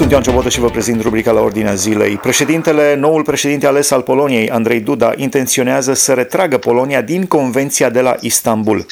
Sunt Ioan Ciobotă și vă prezint rubrica la ordinea zilei. Președintele, noul președinte ales al Poloniei, Andrei Duda, intenționează să retragă Polonia din Convenția de la Istanbul.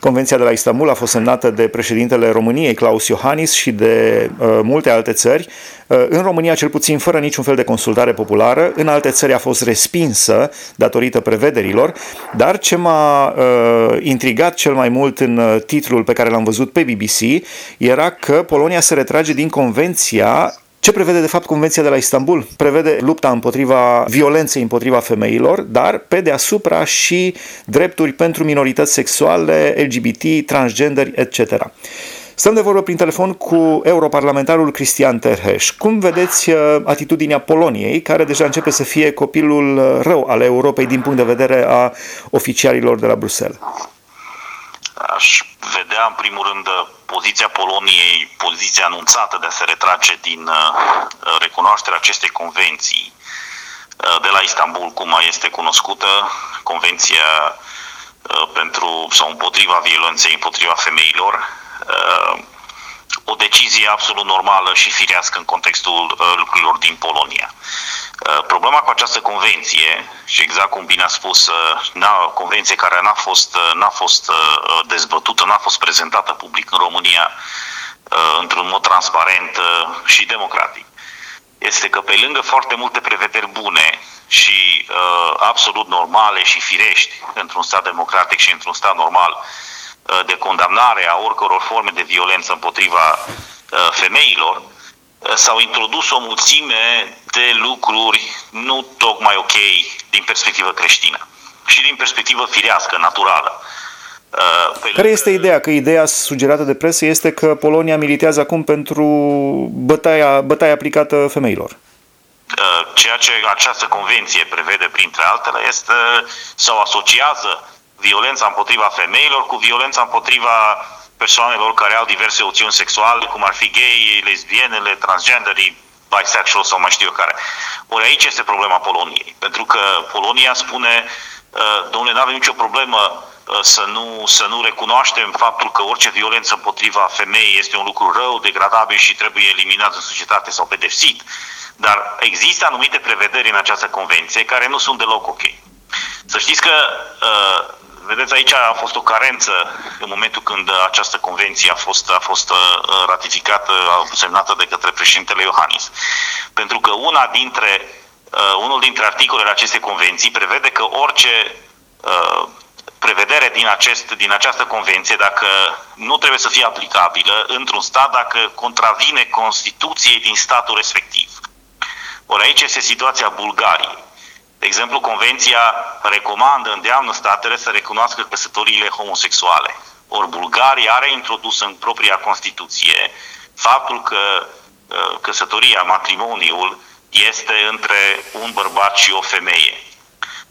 Convenția de la Istanbul a fost semnată de președintele României, Claus Iohannis, și de uh, multe alte țări. Uh, în România, cel puțin fără niciun fel de consultare populară, în alte țări a fost respinsă datorită prevederilor, dar ce m-a uh, intrigat cel mai mult în uh, titlul pe care l-am văzut pe BBC era că Polonia se retrage din Convenția ce prevede de fapt Convenția de la Istanbul? Prevede lupta împotriva violenței împotriva femeilor, dar pe deasupra și drepturi pentru minorități sexuale, LGBT, transgender, etc. Stăm de vorbă prin telefon cu europarlamentarul Cristian Terheș. Cum vedeți uh, atitudinea Poloniei, care deja începe să fie copilul uh, rău al Europei din punct de vedere a oficialilor de la Bruxelles? Aș vedea în primul rând poziția Poloniei, poziția anunțată de a se retrage din uh, recunoașterea acestei convenții uh, de la Istanbul, cum este cunoscută, Convenția uh, pentru sau împotriva violenței împotriva femeilor, o decizie absolut normală și firească în contextul lucrurilor din Polonia. Uh, problema cu această convenție, și exact cum bine a spus, uh, na, convenție care n-a fost, uh, n-a fost dezbătută, n-a fost prezentată public în România într-un mod transparent și democratic, este că pe lângă foarte multe prevederi bune și uh, absolut normale și firești într-un stat democratic și într-un stat normal uh, de condamnare a oricăror forme de violență împotriva uh, femeilor, s-au introdus o mulțime de lucruri nu tocmai ok din perspectivă creștină și din perspectivă firească, naturală. Uh, pe Care este ideea? Că ideea sugerată de presă este că Polonia militează acum pentru bătaia, bătaia aplicată femeilor. Uh, ceea ce această convenție prevede, printre altele, este sau asociază violența împotriva femeilor cu violența împotriva persoanelor care au diverse opțiuni sexuale, cum ar fi gay, lesbienele, transgenderii, bisexual sau mai știu eu care. Ori aici este problema Poloniei. Pentru că Polonia spune, uh, domnule, nu avem nicio problemă uh, să nu, să nu recunoaștem faptul că orice violență împotriva femeii este un lucru rău, degradabil și trebuie eliminat în societate sau pedepsit. Dar există anumite prevederi în această convenție care nu sunt deloc ok. Să știți că uh, Vedeți, aici a fost o carență în momentul când această convenție a fost, a fost uh, ratificată, semnată de către președintele Iohannis. Pentru că una dintre, uh, unul dintre articolele acestei convenții prevede că orice uh, prevedere din, acest, din această convenție, dacă nu trebuie să fie aplicabilă într-un stat, dacă contravine Constituției din statul respectiv. Ori aici este situația Bulgariei. De exemplu, Convenția recomandă, îndeamnă statele să recunoască căsătoriile homosexuale. Ori Bulgaria are introdus în propria Constituție faptul că uh, căsătoria, matrimoniul, este între un bărbat și o femeie.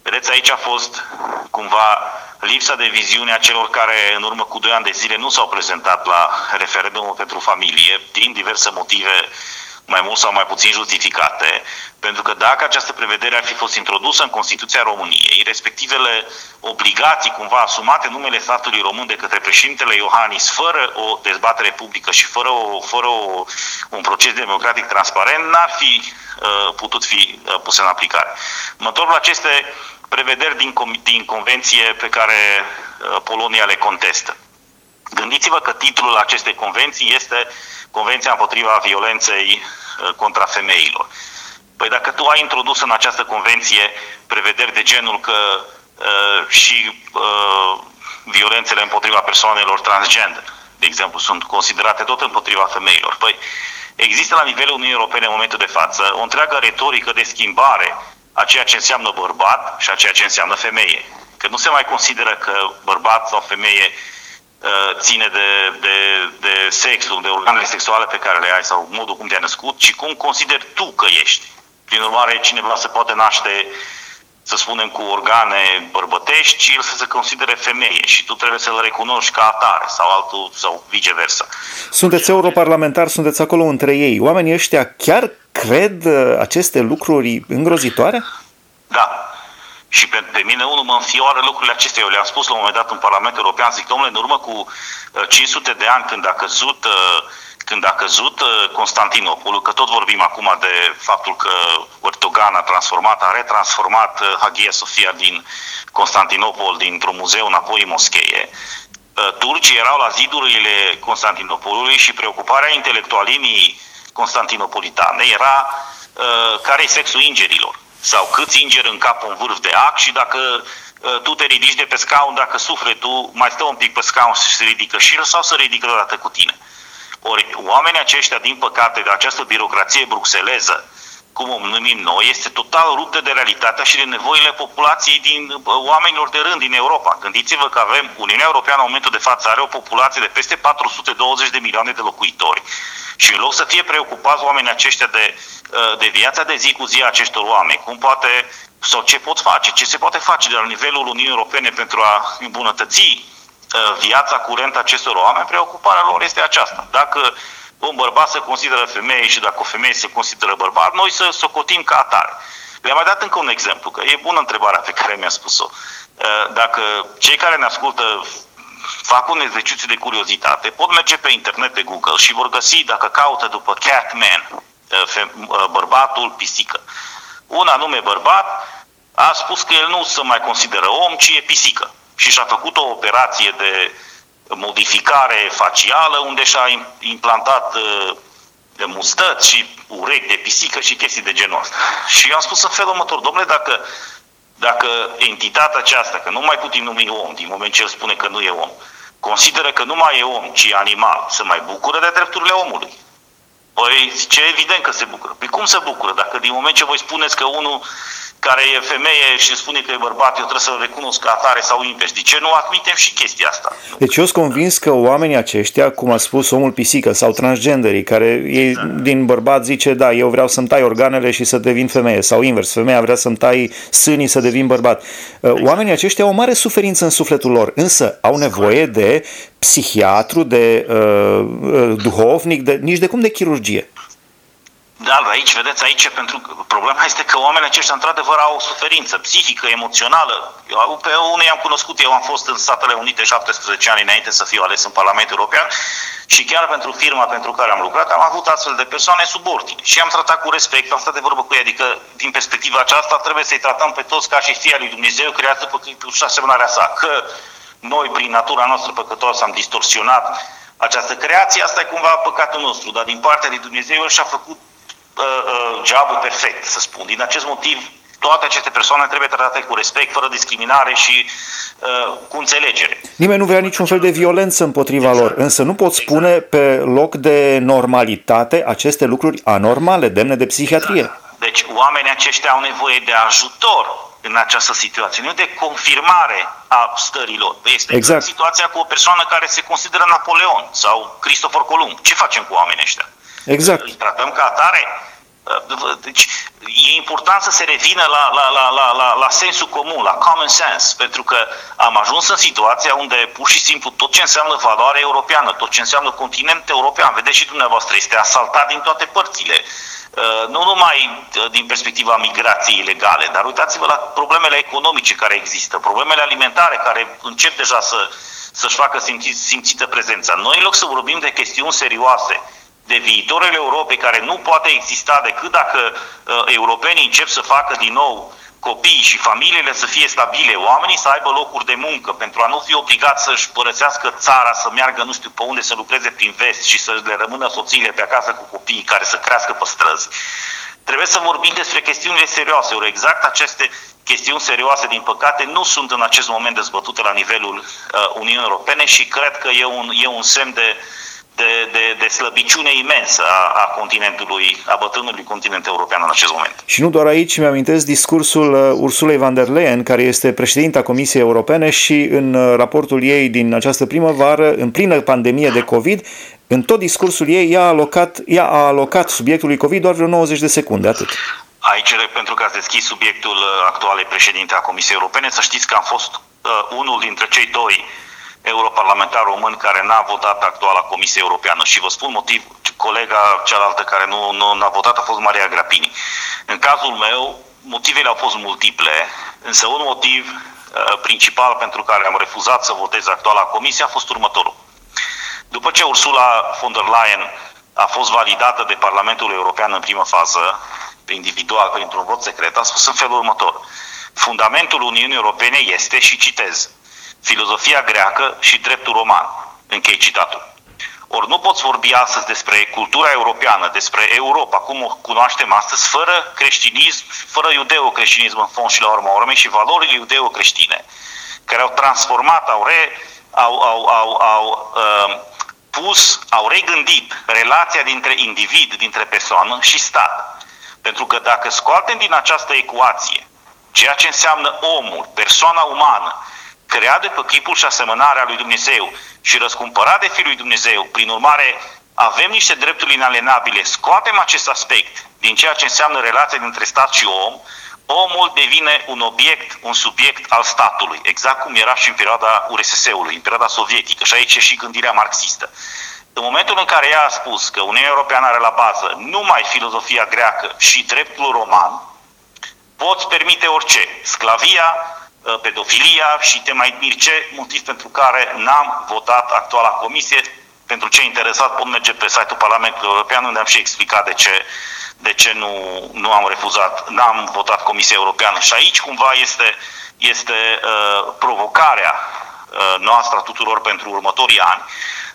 Vedeți, aici a fost cumva lipsa de viziune a celor care în urmă cu doi ani de zile nu s-au prezentat la referendumul pentru familie, din diverse motive mai mult sau mai puțin justificate, pentru că dacă această prevedere ar fi fost introdusă în Constituția României, respectivele obligații cumva asumate în numele statului român de către președintele Iohannis, fără o dezbatere publică și fără, o, fără o, un proces democratic transparent, n-ar fi uh, putut fi uh, puse în aplicare. Mă întorc la aceste prevederi din, din convenție pe care uh, Polonia le contestă. Gândiți-vă că titlul acestei convenții este Convenția împotriva violenței uh, contra femeilor. Păi dacă tu ai introdus în această convenție prevederi de genul că uh, și uh, violențele împotriva persoanelor transgender, de exemplu, sunt considerate tot împotriva femeilor, păi există la nivelul Uniunii Europene în momentul de față o întreagă retorică de schimbare a ceea ce înseamnă bărbat și a ceea ce înseamnă femeie. Că nu se mai consideră că bărbat sau femeie Uh, ține de, de, de sexul, de organele sexuale pe care le ai sau modul cum te-ai născut, ci cum consideri tu că ești. Prin urmare, cineva se poate naște, să spunem, cu organe bărbătești și el să se considere femeie și tu trebuie să-l recunoști ca atare sau altul sau viceversa. Sunteți europarlamentar, sunteți acolo între ei. Oamenii ăștia chiar cred uh, aceste lucruri îngrozitoare? Da, și pe, pe mine unul mă înfioară lucrurile acestea. Eu le-am spus la un moment dat în Parlamentul European, zic, domnule, în urmă cu 500 uh, de ani când a căzut uh, când a căzut uh, Constantinopolul, că tot vorbim acum de faptul că Erdogan a transformat, a retransformat uh, Hagia Sofia din Constantinopol, dintr-un muzeu înapoi în moscheie, uh, turcii erau la zidurile Constantinopolului și preocuparea intelectualimii constantinopolitane era care e sexul ingerilor sau câți ingeri în cap în vârf de ac și dacă tu te ridici de pe scaun, dacă sufletul mai stă un pic pe scaun și se ridică și sau să ridică odată cu tine. Ori oamenii aceștia, din păcate, de această birocrație bruxeleză, cum o numim noi, este total ruptă de realitatea și de nevoile populației din oamenilor de rând din Europa. Gândiți-vă că avem Uniunea Europeană în momentul de față are o populație de peste 420 de milioane de locuitori și în loc să fie preocupați oamenii aceștia de, de viața de zi cu zi a acestor oameni, cum poate sau ce pot face, ce se poate face de la nivelul Uniunii Europene pentru a îmbunătăți Uh, viața curentă acestor oameni, preocuparea lor este aceasta. Dacă un bărbat se consideră femeie și dacă o femeie se consideră bărbat, noi să socotim ca atare. Le-am mai dat încă un exemplu, că e bună întrebarea pe care mi-a spus-o. Uh, dacă cei care ne ascultă fac un exercițiu de curiozitate, pot merge pe internet, pe Google și vor găsi, dacă caută după Catman, uh, bărbatul pisică. Un anume bărbat a spus că el nu se mai consideră om, ci e pisică și și-a făcut o operație de modificare facială unde și-a implantat uh, de mustăți și urechi de pisică și chestii de genul ăsta. Și eu am spus în felul următor, domnule, dacă, dacă entitatea aceasta, că nu mai putem numi om, din moment ce el spune că nu e om, consideră că nu mai e om, ci animal, să mai bucură de drepturile omului. Păi, ce evident că se bucură. Păi cum se bucură? Dacă din moment ce voi spuneți că unul care e femeie și spune că e bărbat, eu trebuie să-l recunosc ca atare sau invers. De ce nu admitem și chestia asta? Deci eu sunt convins că oamenii aceștia, cum a spus omul pisică sau transgenderii, care e exact. din bărbat zice, da, eu vreau să-mi tai organele și să devin femeie, sau invers, femeia vrea să-mi tai sânii să devin bărbat. Exact. Oamenii aceștia au o mare suferință în sufletul lor, însă au nevoie de psihiatru, de uh, uh duhovnic, de, nici de cum de chirurgie. Da, aici, vedeți, aici, pentru că problema este că oamenii aceștia, într-adevăr, au o suferință psihică, emoțională. Eu, pe unii am cunoscut, eu am fost în Statele Unite 17 ani înainte să fiu ales în Parlamentul European și chiar pentru firma pentru care am lucrat, am avut astfel de persoane subordine și am tratat cu respect, am stat de vorbă cu ei, adică, din perspectiva aceasta, trebuie să-i tratăm pe toți ca și fia lui Dumnezeu, creată pe chipul și asemănarea sa. Că noi, prin natura noastră păcătoasă, am distorsionat această creație, asta e cumva păcatul nostru, dar din partea lui Dumnezeu el și-a făcut uh, uh, jobul perfect, să spun. Din acest motiv, toate aceste persoane trebuie tratate cu respect, fără discriminare și uh, cu înțelegere. Nimeni nu vrea niciun fel de violență împotriva exact. lor, însă nu pot spune exact. pe loc de normalitate aceste lucruri anormale, demne de psihiatrie. Exact. Deci oamenii aceștia au nevoie de ajutor în această situație, nu de confirmare a stărilor. Este exact. situația cu o persoană care se consideră Napoleon sau Cristofor Columb. Ce facem cu oamenii ăștia? Exact. Îi tratăm ca atare? Deci e important să se revină la, la, la, la, la, la sensul comun, la common sense, pentru că am ajuns în situația unde pur și simplu tot ce înseamnă valoare europeană, tot ce înseamnă continent european, vedeți și dumneavoastră, este asaltat din toate părțile. Uh, nu numai uh, din perspectiva migrației ilegale, dar uitați-vă la problemele economice care există, problemele alimentare care încep deja să, să-și facă simțită prezența. Noi, în loc să vorbim de chestiuni serioase, de viitorul Europei care nu poate exista decât dacă uh, europenii încep să facă din nou copiii și familiile să fie stabile, oamenii să aibă locuri de muncă, pentru a nu fi obligați să-și părăsească țara, să meargă nu știu pe unde să lucreze prin vest și să le rămână soțiile pe acasă cu copiii care să crească pe străzi. Trebuie să vorbim despre chestiunile serioase, ori exact aceste chestiuni serioase, din păcate, nu sunt în acest moment dezbătute la nivelul uh, Uniunii Europene și cred că e un, e un semn de, de, de, de slăbiciune imensă a, a continentului, a bătrânului continent european în acest moment. Și nu doar aici, mi-amintesc discursul uh, Ursulei van der Leyen, care este președinta Comisiei Europene și în uh, raportul ei din această primăvară, în plină pandemie de COVID, în tot discursul ei, ea a alocat, ea a alocat subiectului COVID doar vreo 90 de secunde, atât. Aici, pentru că ați deschis subiectul uh, actualei președinte a Comisiei Europene, să știți că am fost uh, unul dintre cei doi europarlamentar român care n-a votat actuala Comisie Europeană și vă spun motiv, colega cealaltă care nu, nu n-a votat a fost Maria Grapini. În cazul meu, motivele au fost multiple, însă un motiv uh, principal pentru care am refuzat să votez actuala Comisie a fost următorul. După ce Ursula von der Leyen a fost validată de Parlamentul European în primă fază, individual, printr-un vot secret, a spus în felul următor. Fundamentul Uniunii Europene este, și citez, filozofia greacă și dreptul roman. Închei citatul. Ori nu poți vorbi astăzi despre cultura europeană, despre Europa, cum o cunoaștem astăzi, fără creștinism, fără iudeo-creștinism în fond și la urma urmei și valorile iudeo-creștine, care au transformat, au, re, au, au, au, au uh, pus, au regândit relația dintre individ, dintre persoană și stat. Pentru că dacă scoatem din această ecuație ceea ce înseamnă omul, persoana umană, creat de pe chipul și asemănarea lui Dumnezeu și răscumpărat de Fiul lui Dumnezeu, prin urmare avem niște drepturi inalienabile, scoatem acest aspect din ceea ce înseamnă relația dintre stat și om, omul devine un obiect, un subiect al statului, exact cum era și în perioada URSS-ului, în perioada sovietică, și aici e și gândirea marxistă. În momentul în care ea a spus că Uniunea Europeană are la bază numai filozofia greacă și dreptul roman, poți permite orice. Sclavia, uh, pedofilia și te mai mir ce motiv pentru care n-am votat actuala comisie. Pentru cei interesat pot merge pe site-ul Parlamentului European unde am și explicat de ce, de ce nu, nu am refuzat, n-am votat Comisia Europeană. Și aici cumva este, este uh, provocarea uh, noastră a tuturor pentru următorii ani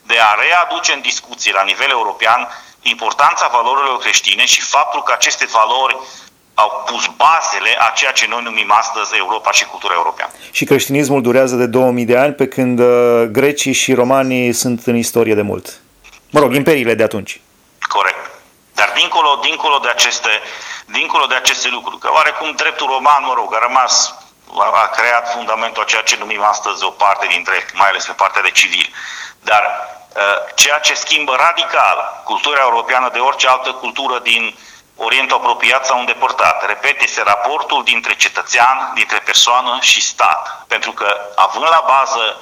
de a readuce în discuție la nivel european importanța valorilor creștine și faptul că aceste valori au pus bazele a ceea ce noi numim astăzi Europa și cultura europeană. Și creștinismul durează de 2000 de ani, pe când uh, grecii și romanii sunt în istorie de mult. Mă rog, imperiile de atunci. Corect. Dar dincolo, dincolo, de aceste, dincolo de aceste lucruri, că oarecum dreptul roman, mă rog, a rămas, a creat fundamentul a ceea ce numim astăzi o parte dintre, mai ales pe partea de civil. Dar uh, ceea ce schimbă radical cultura europeană de orice altă cultură din Orientul apropiat sau îndepărtat. Repet, este raportul dintre cetățean, dintre persoană și stat. Pentru că, având la bază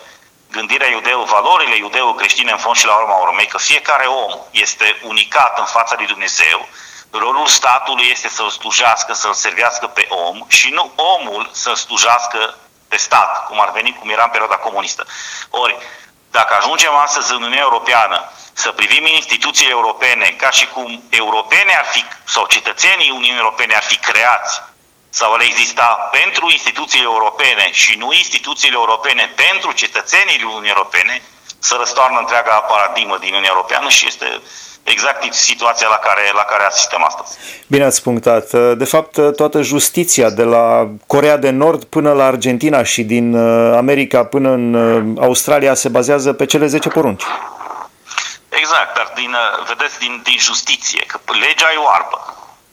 gândirea iudeu, valorile iudeo-creștine în fond și la urma urmei, că fiecare om este unicat în fața lui Dumnezeu, rolul statului este să-l slujească, să-l servească pe om și nu omul să-l slujească pe stat, cum ar veni, cum era în perioada comunistă. Ori, dacă ajungem astăzi în Uniunea Europeană să privim instituțiile europene ca și cum europene ar fi, sau cetățenii Uniunii Europene ar fi creați sau ar exista pentru instituțiile europene și nu instituțiile europene pentru cetățenii Uniunii Europene, să răstoarnă întreaga paradigmă din Uniunea Europeană și este exact situația la care, la care asistăm astăzi. Bine ați punctat. De fapt, toată justiția de la Corea de Nord până la Argentina și din uh, America până în uh, Australia se bazează pe cele 10 porunci. Exact, dar din, uh, vedeți, din, din justiție, că legea e oarbă,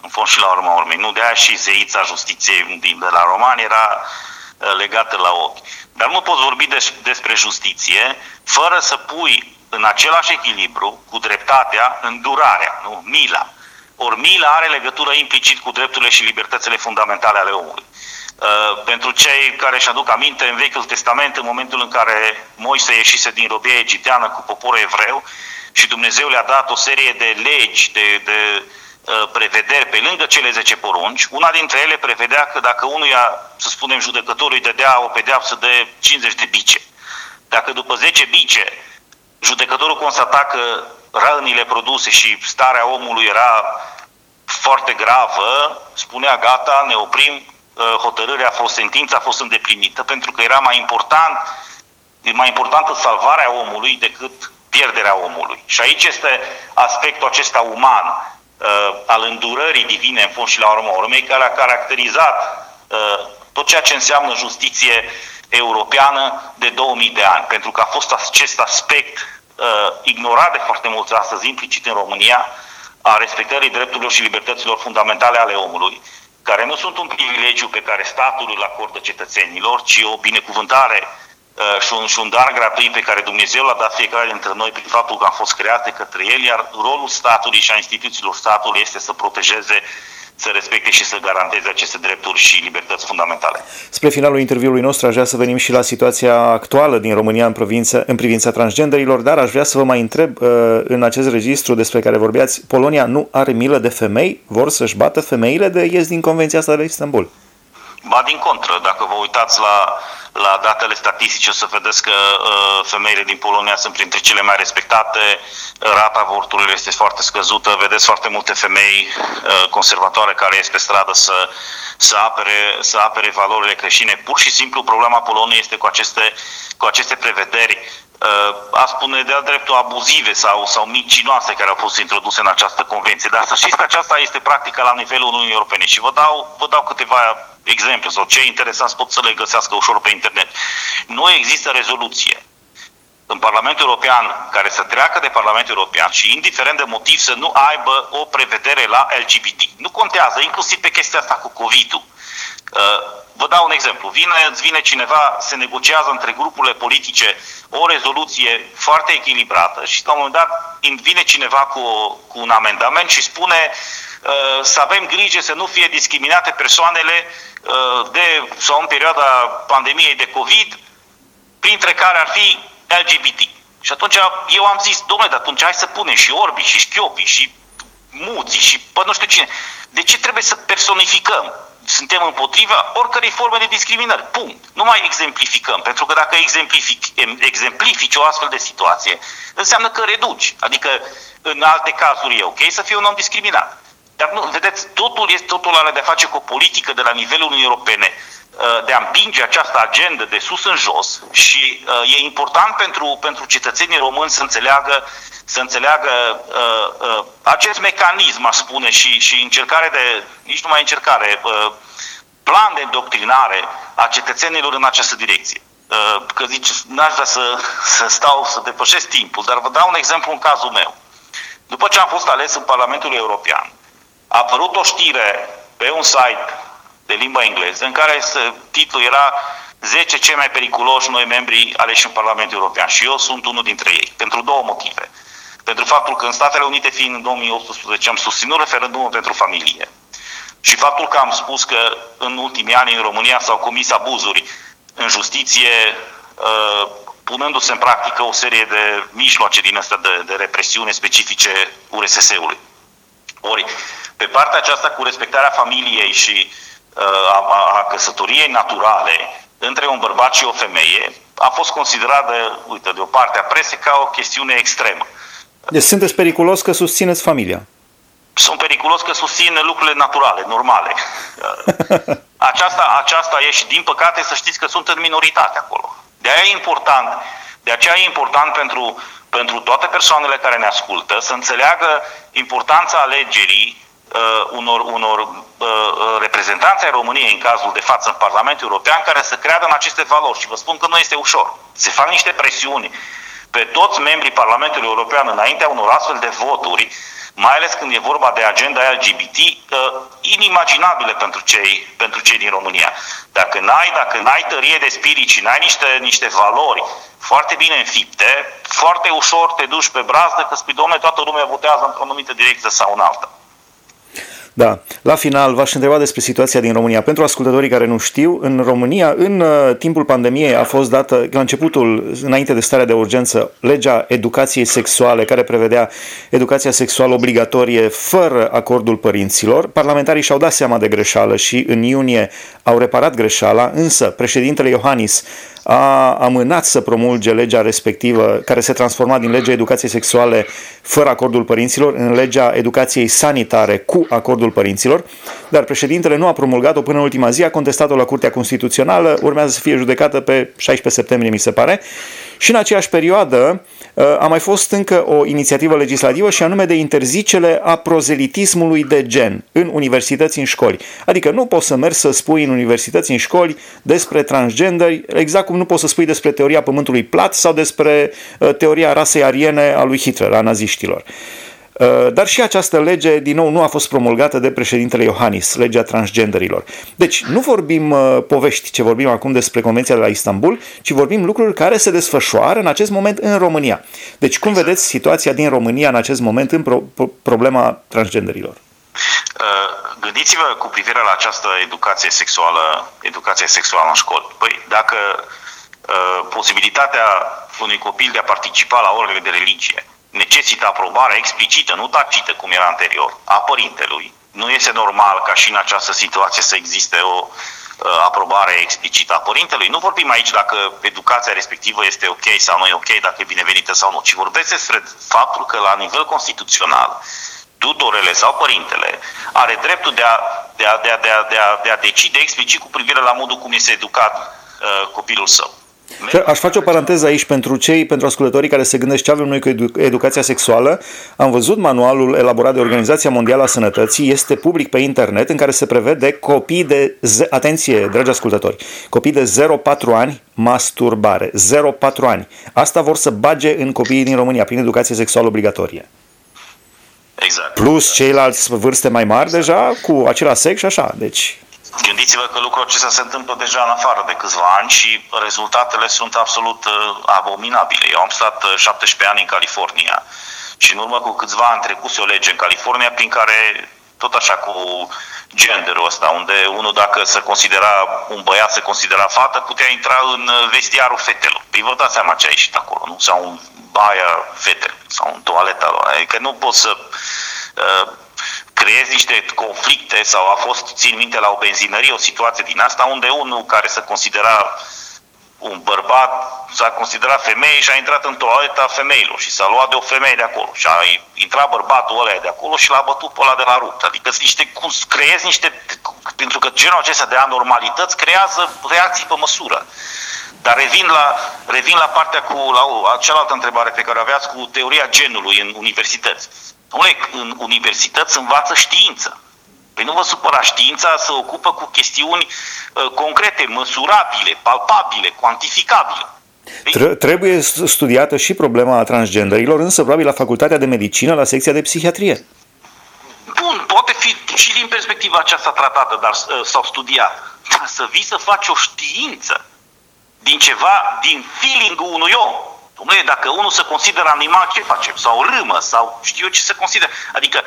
în fond și la urma urmei. Nu de aia și zeița justiției din, de la romani era legată la ochi. Dar nu poți vorbi des, despre justiție fără să pui în același echilibru cu dreptatea, îndurarea, nu? mila. Ori mila are legătură implicit cu drepturile și libertățile fundamentale ale omului. Uh, pentru cei care își aduc aminte, în Vechiul Testament, în momentul în care Moise ieșise din robia egipteană cu poporul evreu și Dumnezeu le-a dat o serie de legi, de, de uh, prevederi pe lângă cele 10 porunci, una dintre ele prevedea că dacă unuia, să spunem, judecătorul îi dădea o pedeapsă de 50 de bice, dacă după 10 bice judecătorul constata că rănile produse și starea omului era foarte gravă, spunea gata, ne oprim, uh, hotărârea a fost, sentința a fost îndeplinită, pentru că era mai important, mai importantă salvarea omului decât pierderea omului. Și aici este aspectul acesta uman uh, al îndurării divine în fond și la urmă urmei, care a caracterizat uh, tot ceea ce înseamnă justiție europeană de 2000 de ani, pentru că a fost acest aspect uh, ignorat de foarte mulți astăzi, implicit în România, a respectării drepturilor și libertăților fundamentale ale omului, care nu sunt un privilegiu pe care statul îl acordă cetățenilor, ci o binecuvântare uh, și, un, și un dar gratuit pe care Dumnezeu l-a dat fiecare dintre noi prin faptul că am fost create către El, iar rolul statului și a instituțiilor statului este să protejeze să respecte și să garanteze aceste drepturi și libertăți fundamentale. Spre finalul interviului nostru aș vrea să venim și la situația actuală din România în, provință, în privința transgenderilor, dar aș vrea să vă mai întreb uh, în acest registru despre care vorbeați, Polonia nu are milă de femei? Vor să-și bată femeile de ies din Convenția asta de la Istanbul? Ba din contră, dacă vă uitați la, la datele statistice, o să vedeți că uh, femeile din Polonia sunt printre cele mai respectate, rata avorturilor este foarte scăzută, vedeți foarte multe femei uh, conservatoare care ies pe stradă să, să, apere, să apere valorile creștine. Pur și simplu problema Poloniei este cu aceste, cu aceste prevederi uh, a spune de-a dreptul abuzive sau, sau micinoase care au fost introduse în această convenție. Dar să știți că aceasta este practica la nivelul Uniunii Europene și vă dau, vă dau câteva exemple sau cei interesați pot să le găsească ușor pe internet. Nu există rezoluție în Parlamentul European care să treacă de Parlamentul European și indiferent de motiv să nu aibă o prevedere la LGBT. Nu contează, inclusiv pe chestia asta cu COVID-ul. Uh, vă dau un exemplu. Vine, îți vine cineva, se negociază între grupurile politice o rezoluție foarte echilibrată și la un moment dat vine cineva cu, cu un amendament și spune uh, să avem grijă să nu fie discriminate persoanele uh, de, sau în perioada pandemiei de COVID, printre care ar fi LGBT. Și atunci eu am zis, domnule, dar atunci hai să punem și orbi, și șchiopi, și muții, și pă nu știu cine. De ce trebuie să personificăm? Suntem împotriva oricărei forme de discriminări. Punct. Nu mai exemplificăm. Pentru că dacă exemplific, exemplifici o astfel de situație, înseamnă că reduci. Adică în alte cazuri e ok să fie un om discriminat. Dar nu, vedeți, totul, este, totul are de face cu o politică de la nivelul Uniunii Europene Uh, de a împinge această agendă de sus în jos și uh, e important pentru, pentru cetățenii români să înțeleagă, să înțeleagă uh, uh, acest mecanism, aș spune, și, și încercare de, nici nu mai încercare, uh, plan de îndoctrinare a cetățenilor în această direcție. Uh, că zici, n-aș vrea să, să stau, să depășesc timpul, dar vă dau un exemplu în cazul meu. După ce am fost ales în Parlamentul European, a apărut o știre pe un site de limba engleză, în care titlul era 10 cei mai periculoși noi membri aleși în Parlamentul European. Și eu sunt unul dintre ei, pentru două motive. Pentru faptul că în Statele Unite, fiind în 2018, am susținut referendumul pentru familie. Și faptul că am spus că în ultimii ani în România s-au comis abuzuri în justiție, uh, punându-se în practică o serie de mijloace din astea de, de represiune specifice URSS-ului. Ori, pe partea aceasta cu respectarea familiei și uh, a, a căsătoriei naturale între un bărbat și o femeie a fost considerată, uite, de o parte a presei ca o chestiune extremă. Deci sunteți periculos că susțineți familia. Sunt periculos că susțin lucrurile naturale, normale. Aceasta, aceasta e și, din păcate, să știți că sunt în minoritate acolo. De aia e important, de aceea e important pentru, pentru toate persoanele care ne ascultă să înțeleagă importanța alegerii uh, unor, unor uh, uh, reprezentanți ai României, în cazul de față în Parlamentul European, care să creadă în aceste valori. Și vă spun că nu este ușor. Se fac niște presiuni pe toți membrii Parlamentului European înaintea unor astfel de voturi, mai ales când e vorba de agenda LGBT, uh, inimaginabile pentru cei, pentru cei din România. Dacă n-ai, dacă n-ai tărie de spirit și n-ai niște, niște valori foarte bine înfipte, foarte ușor te duci pe brazdă că spui, domne, toată lumea votează într-o anumită direcție sau în alta. Da. La final, v-aș întreba despre situația din România. Pentru ascultătorii care nu știu, în România, în uh, timpul pandemiei, a fost dată, la începutul, înainte de starea de urgență, legea educației sexuale, care prevedea educația sexuală obligatorie fără acordul părinților. Parlamentarii și-au dat seama de greșeală și în iunie au reparat greșeala, însă președintele Iohannis a amânat să promulge legea respectivă, care se transforma din legea educației sexuale fără acordul părinților în legea educației sanitare cu acordul părinților, dar președintele nu a promulgat-o până în ultima zi, a contestat-o la Curtea Constituțională, urmează să fie judecată pe 16 septembrie, mi se pare, și în aceeași perioadă uh, a mai fost încă o inițiativă legislativă și anume de interzicele a prozelitismului de gen în universități, în școli. Adică nu poți să mergi să spui în universități, în școli despre transgenderi, exact cum nu poți să spui despre teoria pământului plat sau despre uh, teoria rasei ariene a lui Hitler, a naziștilor. Uh, dar și această lege, din nou, nu a fost promulgată de președintele Iohannis, legea transgenderilor. Deci, nu vorbim uh, povești, ce vorbim acum despre Convenția de la Istanbul, ci vorbim lucruri care se desfășoară în acest moment în România. Deci, cum vedeți situația din România în acest moment în pro- problema transgenderilor? Uh, gândiți-vă cu privire la această educație sexuală, educație sexuală în școli. Păi, dacă uh, posibilitatea unui copil de a participa la orele de religie necesită aprobarea explicită, nu tacită cum era anterior, a părintelui, nu este normal ca și în această situație să existe o, aprobare explicită a părintelui. Nu vorbim aici dacă educația respectivă este ok sau nu e ok, dacă e binevenită sau nu, ci vorbesc despre faptul că la nivel constituțional tutorele sau părintele are dreptul de a, de a, de a, de a, de a, de a decide explicit cu privire la modul cum este educat uh, copilul său. Aș face o paranteză aici pentru cei, pentru ascultătorii care se gândesc ce avem noi cu edu- educația sexuală. Am văzut manualul elaborat de Organizația Mondială a Sănătății, este public pe internet, în care se prevede copii de, ze- atenție, dragi ascultători, copii de 0-4 ani masturbare. 0-4 ani. Asta vor să bage în copiii din România prin educație sexuală obligatorie. Exact. Plus ceilalți vârste mai mari deja, cu același sex și așa. Deci Gândiți-vă că lucrul acesta se întâmplă deja în afară de câțiva ani și rezultatele sunt absolut uh, abominabile. Eu am stat uh, 17 ani în California și în urmă cu câțiva ani trecuse o lege în California prin care tot așa cu genderul ăsta, unde unul dacă se considera un băiat, se considera fată, putea intra în uh, vestiarul fetelor. Păi vă dați seama ce a ieșit acolo, nu? Sau în baia fetele, sau în toaleta lor. Adică nu poți să uh, creezi niște conflicte sau a fost, țin minte, la o benzinărie, o situație din asta, unde unul care se considera un bărbat s-a considerat femeie și a intrat în toaleta femeilor și s-a luat de o femeie de acolo și a intrat bărbatul ăla de acolo și l-a bătut pe ăla de la rupt. Adică niște, cum, creezi niște, pentru că genul acesta de anormalități creează reacții pe măsură. Dar revin la, revin la partea cu, la, la cealaltă întrebare pe care o aveați cu teoria genului în universități. Dom'le, în universități învață știință. Păi nu vă supăra, știința se ocupă cu chestiuni uh, concrete, măsurabile, palpabile, cuantificabile. Păi... Trebuie studiată și problema transgenderilor, însă probabil la Facultatea de Medicină, la secția de psihiatrie. Bun, poate fi și din perspectiva aceasta tratată, dar uh, sau studiată. Dar să vii să faci o știință din ceva, din feeling-ul unui om, Dom'le, dacă unul se consideră animal, ce facem? Sau râmă, sau știu eu ce se consideră. Adică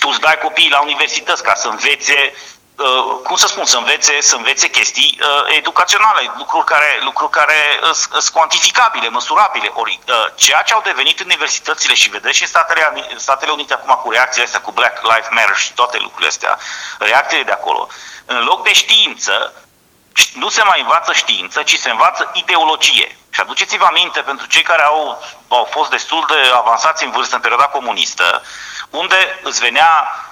tu îți dai copiii la universități ca să învețe Uh, cum să spun, să învețe, să învețe chestii uh, educaționale, lucruri care, lucruri care sunt cuantificabile, măsurabile. Ori uh, ceea ce au devenit universitățile și vedeți și în Statele, Statele Unite acum cu reacțiile astea, cu Black Lives Matter și toate lucrurile astea, reacțiile de acolo, în loc de știință, nu se mai învață știință, ci se învață ideologie. Și aduceți-vă aminte, pentru cei care au, au fost destul de avansați în vârstă în perioada comunistă, unde îți venea uh, uh,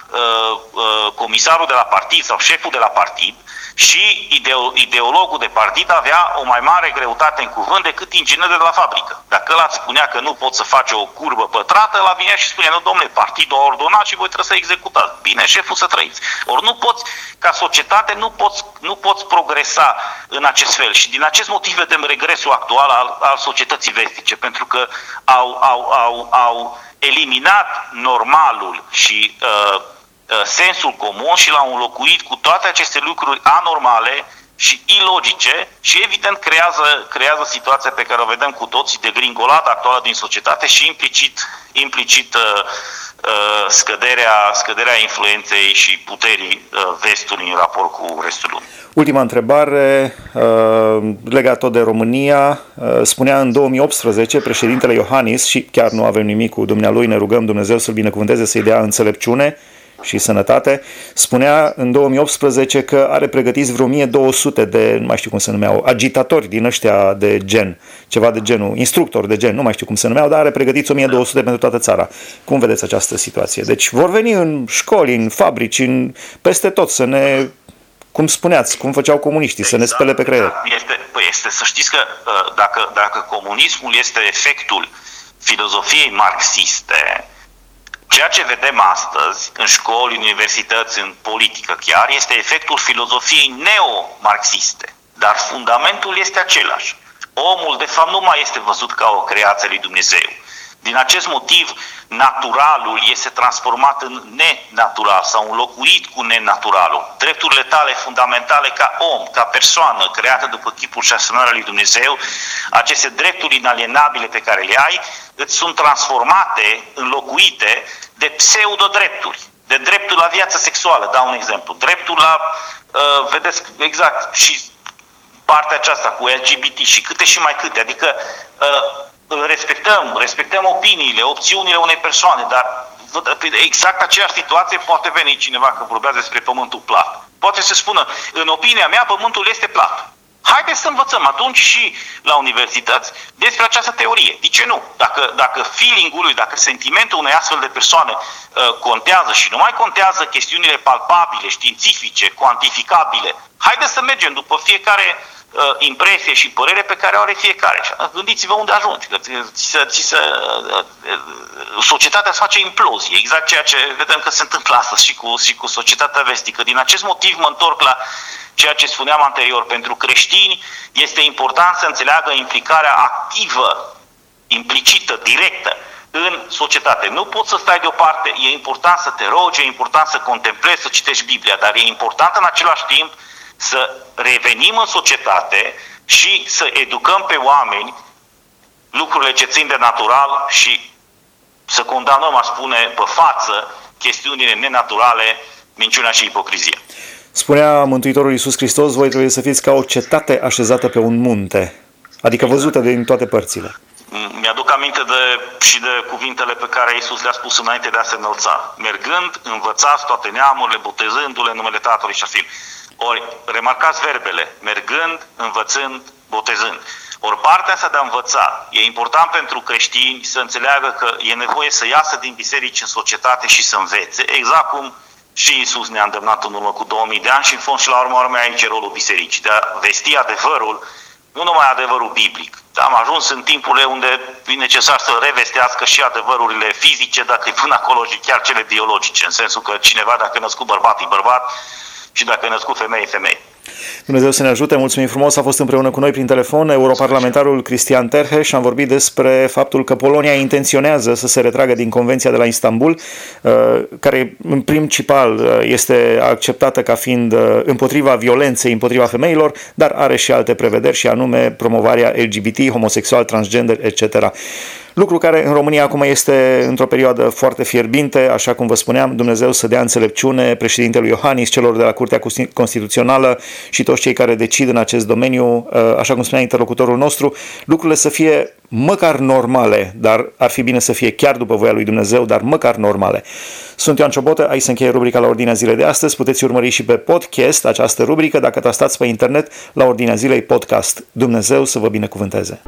comisarul de la partid sau șeful de la partid și ideo- ideologul de partid avea o mai mare greutate în cuvânt decât inginerul de la fabrică. Dacă ăla spunea că nu poți să faci o curbă pătrată, la vinea și spunea, nu domnule, partidul a ordonat și voi trebuie să executați. Bine, șeful să trăiți. Ori nu poți, ca societate, nu poți, nu poți progresa în acest fel. Și din acest motiv vedem regresul actual al, al societății vestice, pentru că au, au, au, au eliminat normalul și uh, sensul comun și l-au înlocuit cu toate aceste lucruri anormale și ilogice și evident creează, creează situația pe care o vedem cu toții de gringolat actuală din societate și implicit, implicit uh, uh, scăderea, scăderea influenței și puterii uh, vestului în raport cu restul lumii. Ultima întrebare, uh, legat tot de România. Uh, spunea în 2018 președintele Iohannis, și chiar nu avem nimic cu dumnealui, ne rugăm Dumnezeu să-l binecuvânteze, să-i dea înțelepciune, și Sănătate, spunea în 2018 că are pregătiți vreo 1200 de, nu mai știu cum se numeau, agitatori din ăștia de gen, ceva de genul, instructori de gen, nu mai știu cum se numeau, dar are pregătiți 1200 pentru toată țara. Cum vedeți această situație? Deci vor veni în școli, în fabrici, în, peste tot să ne cum spuneați, cum făceau comuniștii, exact, să ne exact, spele pe creier. Exact. Este, păi este, să știți că dacă, dacă comunismul este efectul filozofiei marxiste, Ceea ce vedem astăzi în școli, universități, în politică chiar, este efectul filozofiei neo-marxiste. Dar fundamentul este același. Omul, de fapt, nu mai este văzut ca o creație lui Dumnezeu. Din acest motiv, naturalul este transformat în nenatural sau înlocuit cu nenaturalul. Drepturile tale fundamentale ca om, ca persoană creată după chipul și asemănarea lui Dumnezeu, aceste drepturi inalienabile pe care le ai, îți sunt transformate, înlocuite de pseudo-drepturi, de dreptul la viață sexuală, dau un exemplu, dreptul la, uh, vedeți, exact, și partea aceasta cu LGBT și câte și mai câte, adică uh, respectăm, respectăm opiniile, opțiunile unei persoane, dar exact aceeași situație poate veni cineva că vorbează despre pământul plat. poate să spună, în opinia mea, pământul este plat. Haideți să învățăm atunci și la universități despre această teorie. De ce nu? Dacă, dacă feeling-ul, dacă sentimentul unei astfel de persoane uh, contează și nu mai contează chestiunile palpabile, științifice, cuantificabile, haideți să mergem după fiecare uh, impresie și părere pe care o are fiecare. Uh, gândiți-vă unde ajungi, că ți se, ți se, uh, uh, societatea se face implozie, exact ceea ce vedem că se întâmplă astăzi și cu, și cu societatea vestică. Din acest motiv mă întorc la ceea ce spuneam anterior. Pentru creștini este important să înțeleagă implicarea activă, implicită, directă în societate. Nu poți să stai deoparte, e important să te rogi, e important să contemplezi, să citești Biblia, dar e important în același timp să revenim în societate și să educăm pe oameni lucrurile ce țin de natural și să condamnăm, aș spune, pe față chestiunile nenaturale, minciuna și ipocrizia. Spunea Mântuitorul Iisus Hristos, voi trebuie să fiți ca o cetate așezată pe un munte, adică văzută din toate părțile. Mi-aduc aminte de, și de cuvintele pe care Iisus le-a spus înainte de a se înălța. Mergând, învățați toate neamurile, botezându-le în numele Tatălui și a Fiului. Ori, remarcați verbele, mergând, învățând, botezând. Ori partea asta de a învăța e important pentru creștini să înțeleagă că e nevoie să iasă din biserici în societate și să învețe, exact cum și Isus ne-a îndemnat în urmă cu 2000 de ani și în fond și la urmă urmă aici e rolul bisericii, de a vesti adevărul, nu numai adevărul biblic. Am ajuns în timpurile unde e necesar să revestească și adevărurile fizice, dacă îi pun acolo și chiar cele biologice, în sensul că cineva dacă e născut bărbat, e bărbat și dacă e născut femeie, e femeie. Dumnezeu să ne ajute, mulțumim frumos, a fost împreună cu noi prin telefon europarlamentarul Cristian Terhe și am vorbit despre faptul că Polonia intenționează să se retragă din Convenția de la Istanbul, uh, care în principal uh, este acceptată ca fiind uh, împotriva violenței împotriva femeilor, dar are și alte prevederi și anume promovarea LGBT, homosexual, transgender, etc. Lucru care în România acum este într-o perioadă foarte fierbinte, așa cum vă spuneam, Dumnezeu să dea înțelepciune președintelui Iohannis, celor de la Curtea Constituțională și toți cei care decid în acest domeniu, uh, așa cum spunea interlocutorul nostru, lucrurile să fie măcar normale, dar ar fi bine să fie chiar după voia lui Dumnezeu, dar măcar normale. Sunt Ioan Ciobotă, aici se încheie rubrica la Ordinea Zilei de astăzi. Puteți urmări și pe podcast această rubrică dacă tastați pe internet la Ordinea Zilei Podcast. Dumnezeu să vă binecuvânteze!